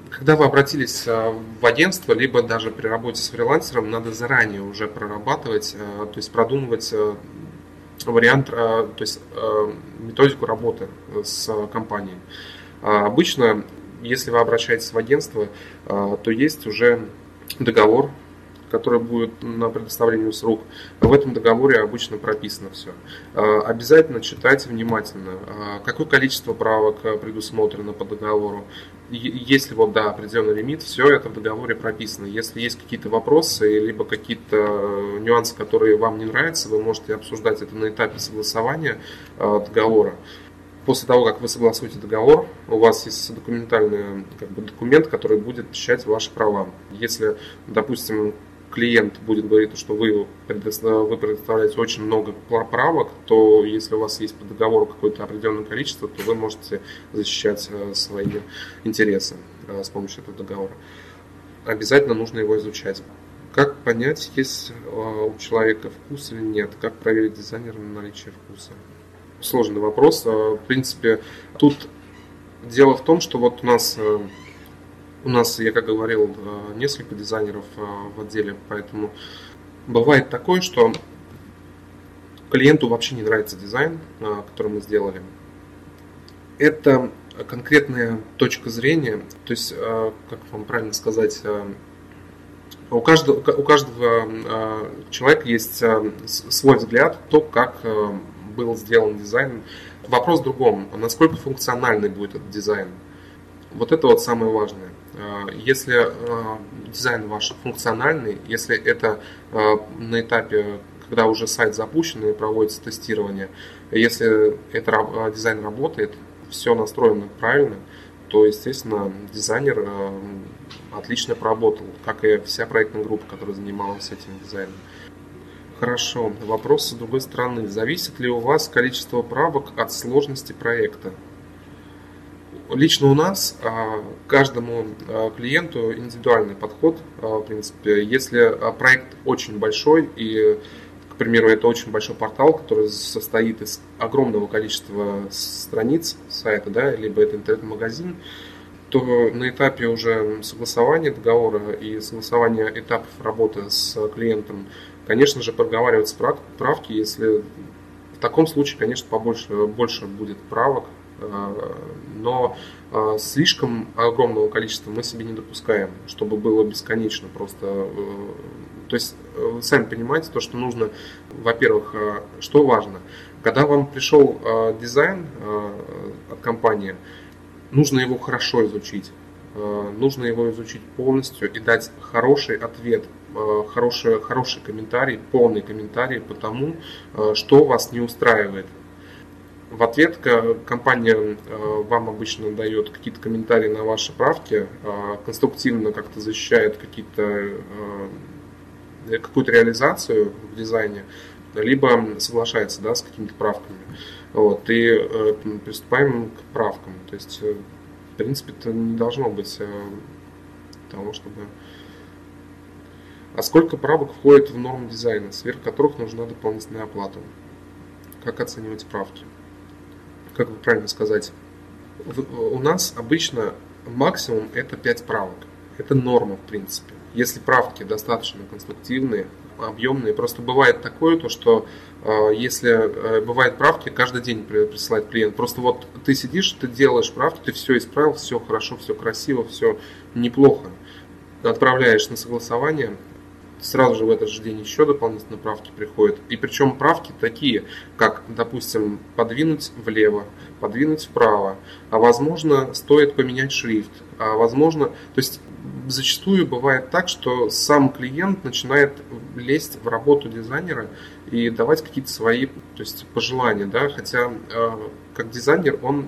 Когда вы обратились а, в агентство, либо даже при работе с фрилансером, надо заранее уже прорабатывать, а, то есть продумывать вариант, то есть методику работы с компанией. Обычно, если вы обращаетесь в агентство, то есть уже договор который будет на предоставление услуг, в этом договоре обычно прописано все. А, обязательно читайте внимательно, а, какое количество правок а, предусмотрено по договору. Если вот, да, определенный лимит, все это в договоре прописано. Если есть какие-то вопросы, либо какие-то нюансы, которые вам не нравятся, вы можете обсуждать это на этапе согласования договора после того, как вы согласуете договор, у вас есть документальный как бы, документ, который будет защищать ваши права. Если, допустим, клиент будет говорить, что вы, вы предоставляете очень много правок, то если у вас есть по договору какое-то определенное количество, то вы можете защищать э, свои интересы э, с помощью этого договора. Обязательно нужно его изучать. Как понять, есть э, у человека вкус или нет? Как проверить дизайнера на наличие вкуса? Сложный вопрос. В принципе, тут дело в том, что вот у нас у нас, я как говорил, э, несколько дизайнеров э, в отделе, поэтому бывает такое, что клиенту вообще не нравится дизайн, э, который мы сделали. Это конкретная точка зрения, то есть, как вам правильно сказать, у каждого, у каждого человека есть свой взгляд, то, как был сделан дизайн. Вопрос в другом, насколько функциональный будет этот дизайн. Вот это вот самое важное. А, если а, дизайн ваш функциональный, если это а, на этапе, когда уже сайт запущен и проводится тестирование, если это дизайн работает, все настроено правильно, то, естественно, дизайнер отлично поработал, как и вся проектная группа, которая занималась этим дизайном. Хорошо. Вопрос с другой стороны. Зависит ли у вас количество правок от сложности проекта? Лично у нас а, каждому а, клиенту индивидуальный подход, а, в принципе. Если проект очень большой и, к примеру, это очень большой портал, который состоит из огромного количества страниц сайта, да, либо это интернет-магазин, то на этапе уже согласования договора и согласования этапов работы с клиентом, конечно же, проговариваются правки, если в таком случае, конечно, побольше, больше будет правок, но э, слишком огромного количества мы себе не допускаем, чтобы было бесконечно просто. Э, то есть вы сами понимаете то, что нужно, во-первых, что важно, когда вам пришел дизайн от компании, нужно его хорошо изучить. Нужно его изучить полностью и дать хороший ответ Э, хороший, хороший комментарий, полный комментарий по тому, э, что вас не устраивает. В ответ компания э, вам обычно дает какие-то комментарии на ваши правки, конструктивно как-то защищает какие-то, какую-то реализацию в дизайне, либо соглашается да, с какими-то правками. Вот, и приступаем к правкам. То есть, в принципе, это не должно быть того, чтобы а сколько правок входит в норму дизайна, сверх которых нужна дополнительная оплата? Как оценивать правки? Как бы правильно сказать? У нас обычно максимум это 5 правок. Это норма, в принципе. Если правки достаточно конструктивные, объемные. Просто бывает такое, то, что э, если э, бывают правки, каждый день присылает клиент. Просто вот ты сидишь, ты делаешь правки, ты все исправил, все хорошо, все красиво, все неплохо. Отправляешь на согласование, сразу же в этот же день еще дополнительно правки приходят. И причем правки такие, как, допустим, подвинуть влево, подвинуть вправо, а возможно стоит поменять шрифт, а возможно, то есть зачастую бывает так, что сам клиент начинает лезть в работу дизайнера и давать какие-то свои то есть, пожелания, да, хотя э, как дизайнер он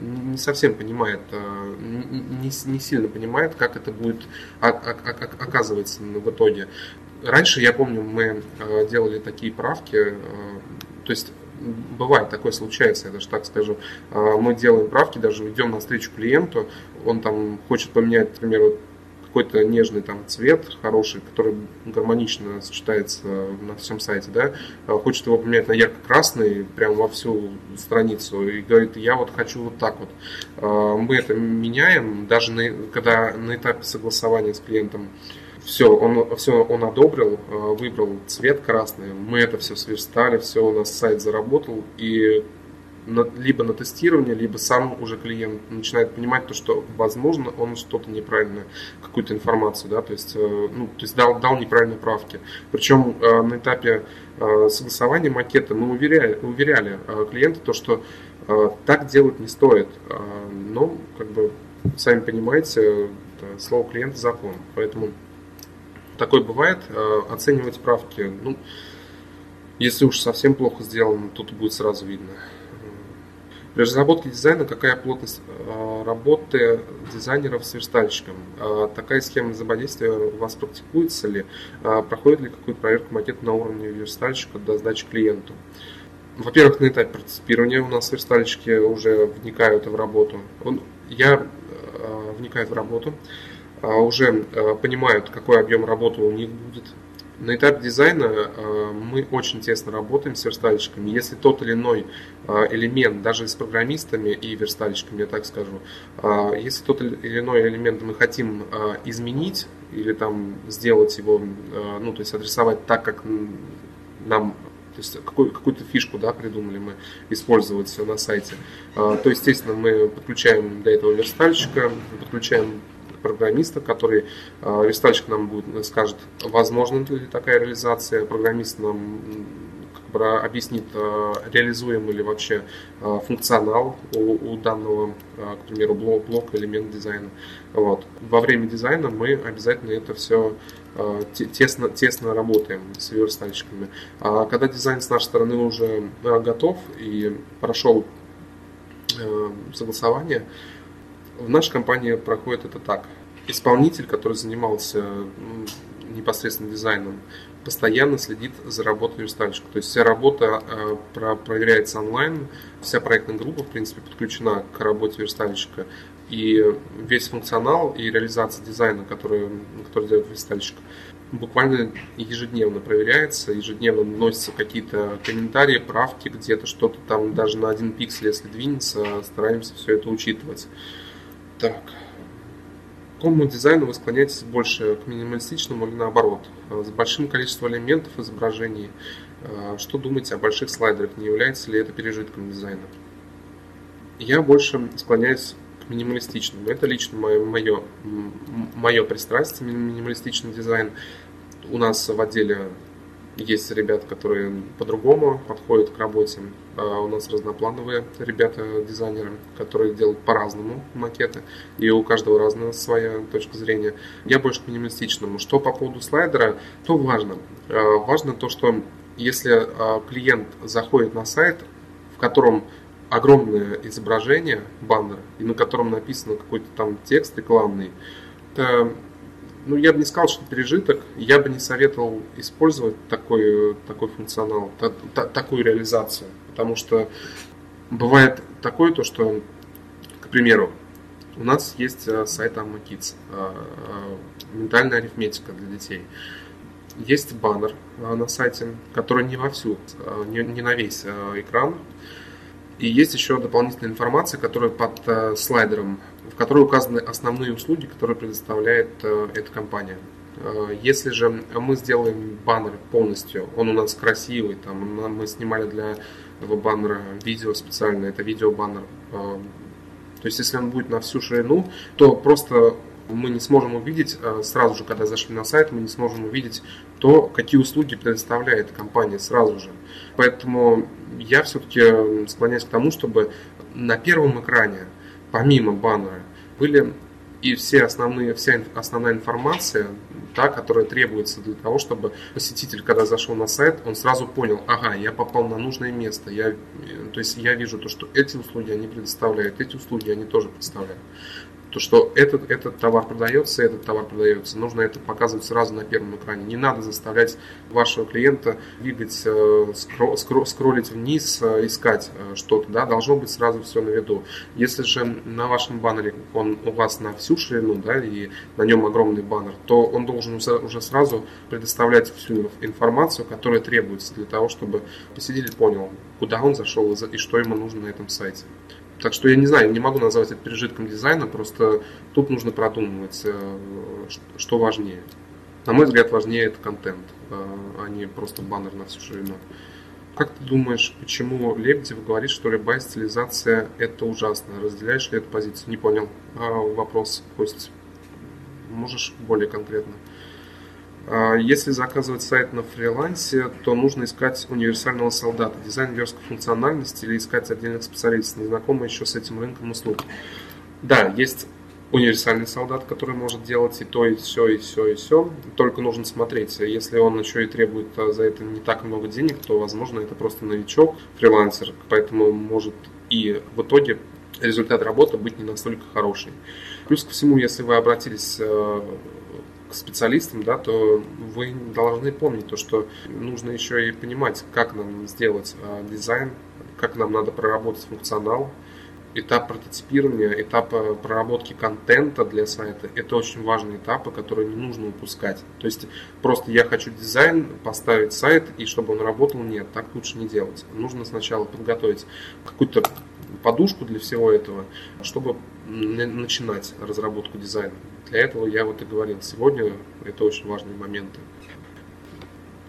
не совсем понимает, э, не, не сильно понимает, как это будет оказываться в итоге. Раньше, я помню, мы э, делали такие правки, э, то есть бывает такое случается, я даже так скажу. Мы делаем правки, даже идем навстречу клиенту, он там хочет поменять, например, какой-то нежный там цвет хороший, который гармонично сочетается на всем сайте, да, а хочет его поменять на ярко-красный, прям во всю страницу, и говорит, я вот хочу вот так вот. А мы это меняем, даже на, когда на этапе согласования с клиентом все, он, все он одобрил, а, выбрал цвет красный, мы это все сверстали, все у нас сайт заработал, и либо на тестирование, либо сам уже клиент начинает понимать то, что, возможно, он что-то неправильно, какую-то информацию, да, то есть, э, ну, то есть дал, дал неправильные правки. Причем э, на этапе э, согласования макета мы уверяли, уверяли клиента то, что так делать не стоит. Но, как бы, сами понимаете, слово клиента закон. Поэтому такое бывает. Оценивать правки, ну, если уж совсем плохо сделано, тут будет сразу видно. При разработке дизайна какая плотность э, работы дизайнеров с верстальщиком? Э, такая схема взаимодействия у вас практикуется ли? Э, проходит ли какую-то проверку макета на уровне верстальщика до сдачи клиенту? Во-первых, на этапе прототипирования у нас верстальщики уже вникают в работу. Я вникаю в работу, уже понимают, какой объем работы у них будет, на этапе дизайна э, мы очень тесно работаем с верстальщиками. Если тот или иной э, элемент, даже с программистами и верстальщиками, я так скажу, э, если тот или иной элемент мы хотим изменить или там сделать его, ну, то есть адресовать так, как нам то есть какую, какую-то фишку да, придумали мы использовать на сайте, то, естественно, мы подключаем для этого верстальщика, подключаем программиста, который э, верстальщик нам будет, скажет, возможно ли такая реализация, программист нам как бы объяснит, э, реализуем ли вообще э, функционал у, у данного, к примеру, блок, блока, элемент дизайна. Вот. Во время дизайна мы обязательно это все тесно, тесно работаем с верстальщиками. А когда дизайн с нашей стороны уже готов и прошел согласование, в нашей компании проходит это так. Исполнитель, который занимался непосредственно дизайном, постоянно следит за работой верстальщика. То есть вся работа э, про, проверяется онлайн, вся проектная группа, в принципе, подключена к работе верстальщика. И весь функционал и реализация дизайна, который, который делает верстальщик, буквально ежедневно проверяется, ежедневно вносятся какие-то комментарии, правки, где-то что-то там даже на один пиксель, если двинется, стараемся все это учитывать. Так. К какому дизайну вы склоняетесь больше, к минималистичному или наоборот? С большим количеством элементов изображений. А, что думаете о больших слайдерах? Не является ли это пережитком дизайна? Я больше склоняюсь к минималистичному. Это лично мое, мое, мое пристрастие, минималистичный дизайн. У нас в отделе есть ребята, которые по-другому подходят к работе. А у нас разноплановые ребята, дизайнеры, которые делают по-разному макеты. И у каждого разная своя точка зрения. Я больше к минималистичному. Что по поводу слайдера, то важно. А, важно то, что если а, клиент заходит на сайт, в котором огромное изображение, баннер, и на котором написано какой-то там текст рекламный, это ну, я бы не сказал, что пережиток. Я бы не советовал использовать такой, такой функционал, та, та, такую реализацию. Потому что бывает такое, то, что, к примеру, у нас есть э, сайт Amma э, э, ментальная арифметика для детей. Есть баннер на сайте, который не во всю, не, не на весь экран. И есть еще дополнительная информация, которая под слайдером в которой указаны основные услуги, которые предоставляет э, эта компания. Э, если же мы сделаем баннер полностью, он у нас красивый, там мы снимали для этого баннера видео специально, это видео-баннер. Э, то есть если он будет на всю ширину, то просто мы не сможем увидеть, сразу же, когда зашли на сайт, мы не сможем увидеть то, какие услуги предоставляет компания сразу же. Поэтому я все-таки склоняюсь к тому, чтобы на первом экране помимо баннера, были и все основные, вся основная информация, та, которая требуется для того, чтобы посетитель, когда зашел на сайт, он сразу понял, ага, я попал на нужное место, я, то есть я вижу то, что эти услуги они предоставляют, эти услуги они тоже представляют то, что этот, этот товар продается, этот товар продается. Нужно это показывать сразу на первом экране. Не надо заставлять вашего клиента двигать, э, скро, скро, скроллить вниз, э, искать э, что-то. Да? Должно быть сразу все на виду. Если же на вашем баннере он у вас на всю ширину, да, и на нем огромный баннер, то он должен уже сразу предоставлять всю информацию, которая требуется для того, чтобы посетитель понял, куда он зашел и что ему нужно на этом сайте. Так что я не знаю, не могу назвать это пережитком дизайна, просто тут нужно продумывать, э, что важнее. На мой взгляд, важнее это контент, э, а не просто баннер на всю ширину. Как ты думаешь, почему Лебедев говорит, что любая стилизация это ужасно? Разделяешь ли эту позицию? Не понял. А, вопрос, Кость. Можешь более конкретно? А, если заказывать сайт на фрилансе, то нужно искать универсального солдата, дизайн верстка функциональности или искать отдельных специалистов, незнакомых еще с этим рынком услуг. Да, есть универсальный солдат, который может делать и то, и все, и все, и все. Только нужно смотреть. Если он еще и требует а, за это не так много денег, то, возможно, это просто новичок, фрилансер. Поэтому может и в итоге результат работы быть не настолько хороший. Плюс ко всему, если вы обратились а, к специалистам, да, то вы должны помнить то, что нужно еще и понимать, как нам сделать э, дизайн, как нам надо проработать функционал, этап прототипирования, этап э, проработки контента для сайта – это очень важные этапы, которые не нужно упускать. То есть просто я хочу дизайн, поставить сайт, и чтобы он работал, нет, так лучше не делать. Нужно сначала подготовить какую-то подушку для всего этого, чтобы начинать разработку дизайна. Для этого я вот и говорил, сегодня это очень важные моменты.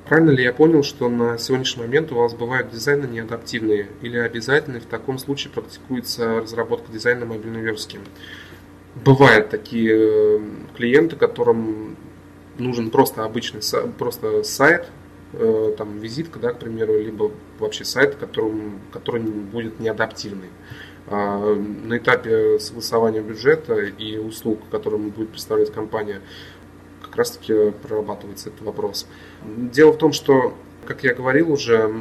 Правильно ли я понял, что на сегодняшний момент у вас бывают дизайны неадаптивные или обязательно в таком случае практикуется разработка дизайна мобильной верстки? Бывают такие э, клиенты, которым нужен просто обычный просто сайт, э, там визитка, да, к примеру, либо вообще сайт, которым, который будет неадаптивный. А, на этапе согласования бюджета и услуг, которые будет представлять компания, как раз таки прорабатывается этот вопрос. Дело в том, что, как я говорил уже,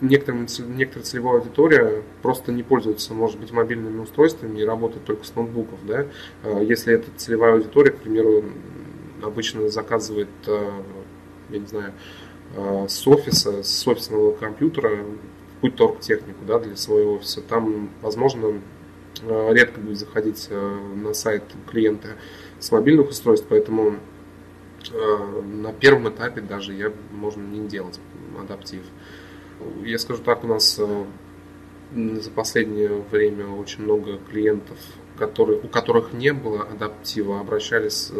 некоторая целевая аудитория просто не пользуется, может быть, мобильными устройствами и работает только с ноутбуков. Да? А, если эта целевая аудитория, к примеру, обычно заказывает, а, я не знаю, с офиса, с офисного компьютера какую-то торг-технику да, для своего офиса. Там, возможно, э, редко будет заходить э, на сайт клиента с мобильных устройств, поэтому э, на первом этапе даже я можно не делать адаптив. Я скажу так, у нас за последнее время очень много клиентов, которые, у которых не было адаптива, обращались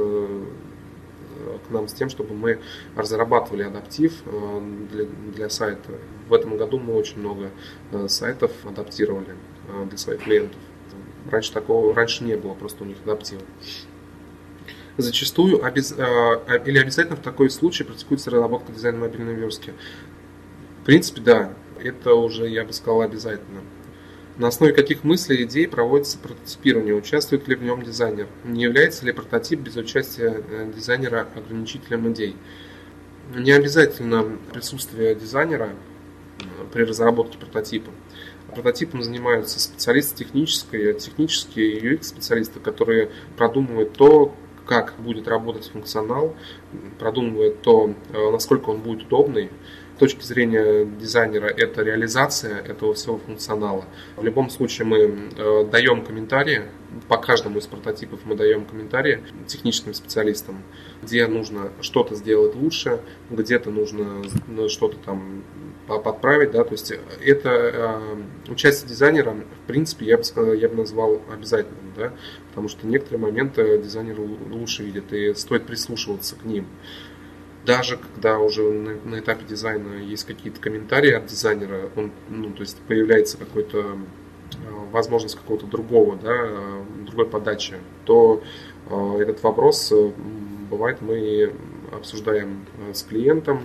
к нам с тем, чтобы мы разрабатывали адаптив э, для, для сайта. В этом году мы очень много э, сайтов адаптировали э, для своих клиентов. Раньше такого, раньше не было просто у них адаптива. Зачастую обез... или обязательно в такой случае практикуется разработка дизайна мобильной верстки. В принципе, да, это уже, я бы сказал, обязательно. На основе каких мыслей и идей проводится прототипирование? Участвует ли в нем дизайнер? Не является ли прототип без участия э, дизайнера ограничителем идей? Не обязательно присутствие дизайнера э, при разработке прототипа. Прототипом занимаются специалисты технические, технические UX-специалисты, которые продумывают то, как будет работать функционал, продумывают то, э, насколько он будет удобный, точки зрения дизайнера это реализация этого всего функционала. В любом случае мы э, даем комментарии, по каждому из прототипов мы даем комментарии техническим специалистам, где нужно что-то сделать лучше, где-то нужно ну, что-то там подправить, да, то есть это э, участие дизайнера, в принципе, я бы сказал, я бы назвал обязательным, да, потому что некоторые моменты дизайнер лучше видит и стоит прислушиваться к ним даже когда уже на, на этапе дизайна есть какие-то комментарии от дизайнера, он, ну, то есть появляется какой-то э, возможность какого-то другого, да, э, другой подачи, то э, этот вопрос бывает мы обсуждаем с клиентом,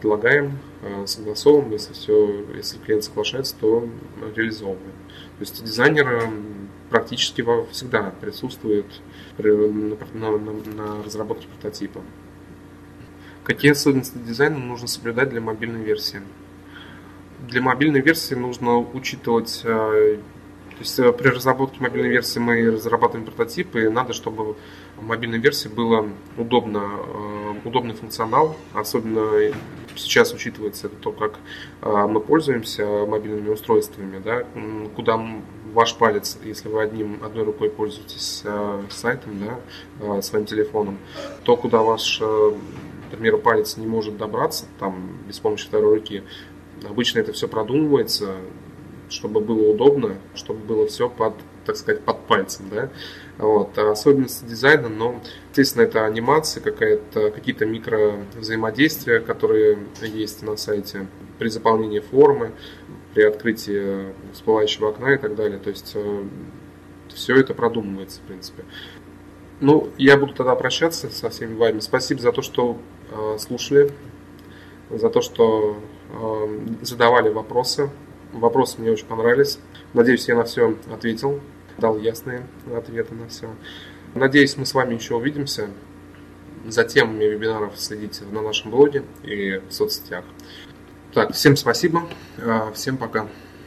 предлагаем, согласовываем, если все, если клиент соглашается, то реализовываем. То есть дизайнер практически всегда присутствует на, на, на разработке прототипа. Какие особенности дизайна нужно соблюдать для мобильной версии? Для мобильной версии нужно учитывать, э, то есть э, при разработке мобильной версии мы разрабатываем прототипы, и надо, чтобы в мобильной версии было удобно, э, удобный функционал, особенно сейчас учитывается то, как мы пользуемся мобильными устройствами, да, куда ваш палец, если вы одним, одной рукой пользуетесь сайтом, да, своим телефоном, то куда ваш к примеру, палец не может добраться там без помощи второй руки, обычно это все продумывается, чтобы было удобно, чтобы было все под, так сказать, под пальцем, да. Вот. А особенности дизайна, но, естественно, это анимация, какая-то, какие-то микро взаимодействия, которые есть на сайте при заполнении формы, при открытии всплывающего окна и так далее. То есть э, все это продумывается, в принципе. Ну, я буду тогда прощаться со всеми вами. Спасибо за то, что слушали, за то, что э, задавали вопросы. Вопросы мне очень понравились. Надеюсь, я на все ответил, дал ясные ответы на все. Надеюсь, мы с вами еще увидимся. За темами вебинаров следите на нашем блоге и в соцсетях. Так, всем спасибо, э, всем пока.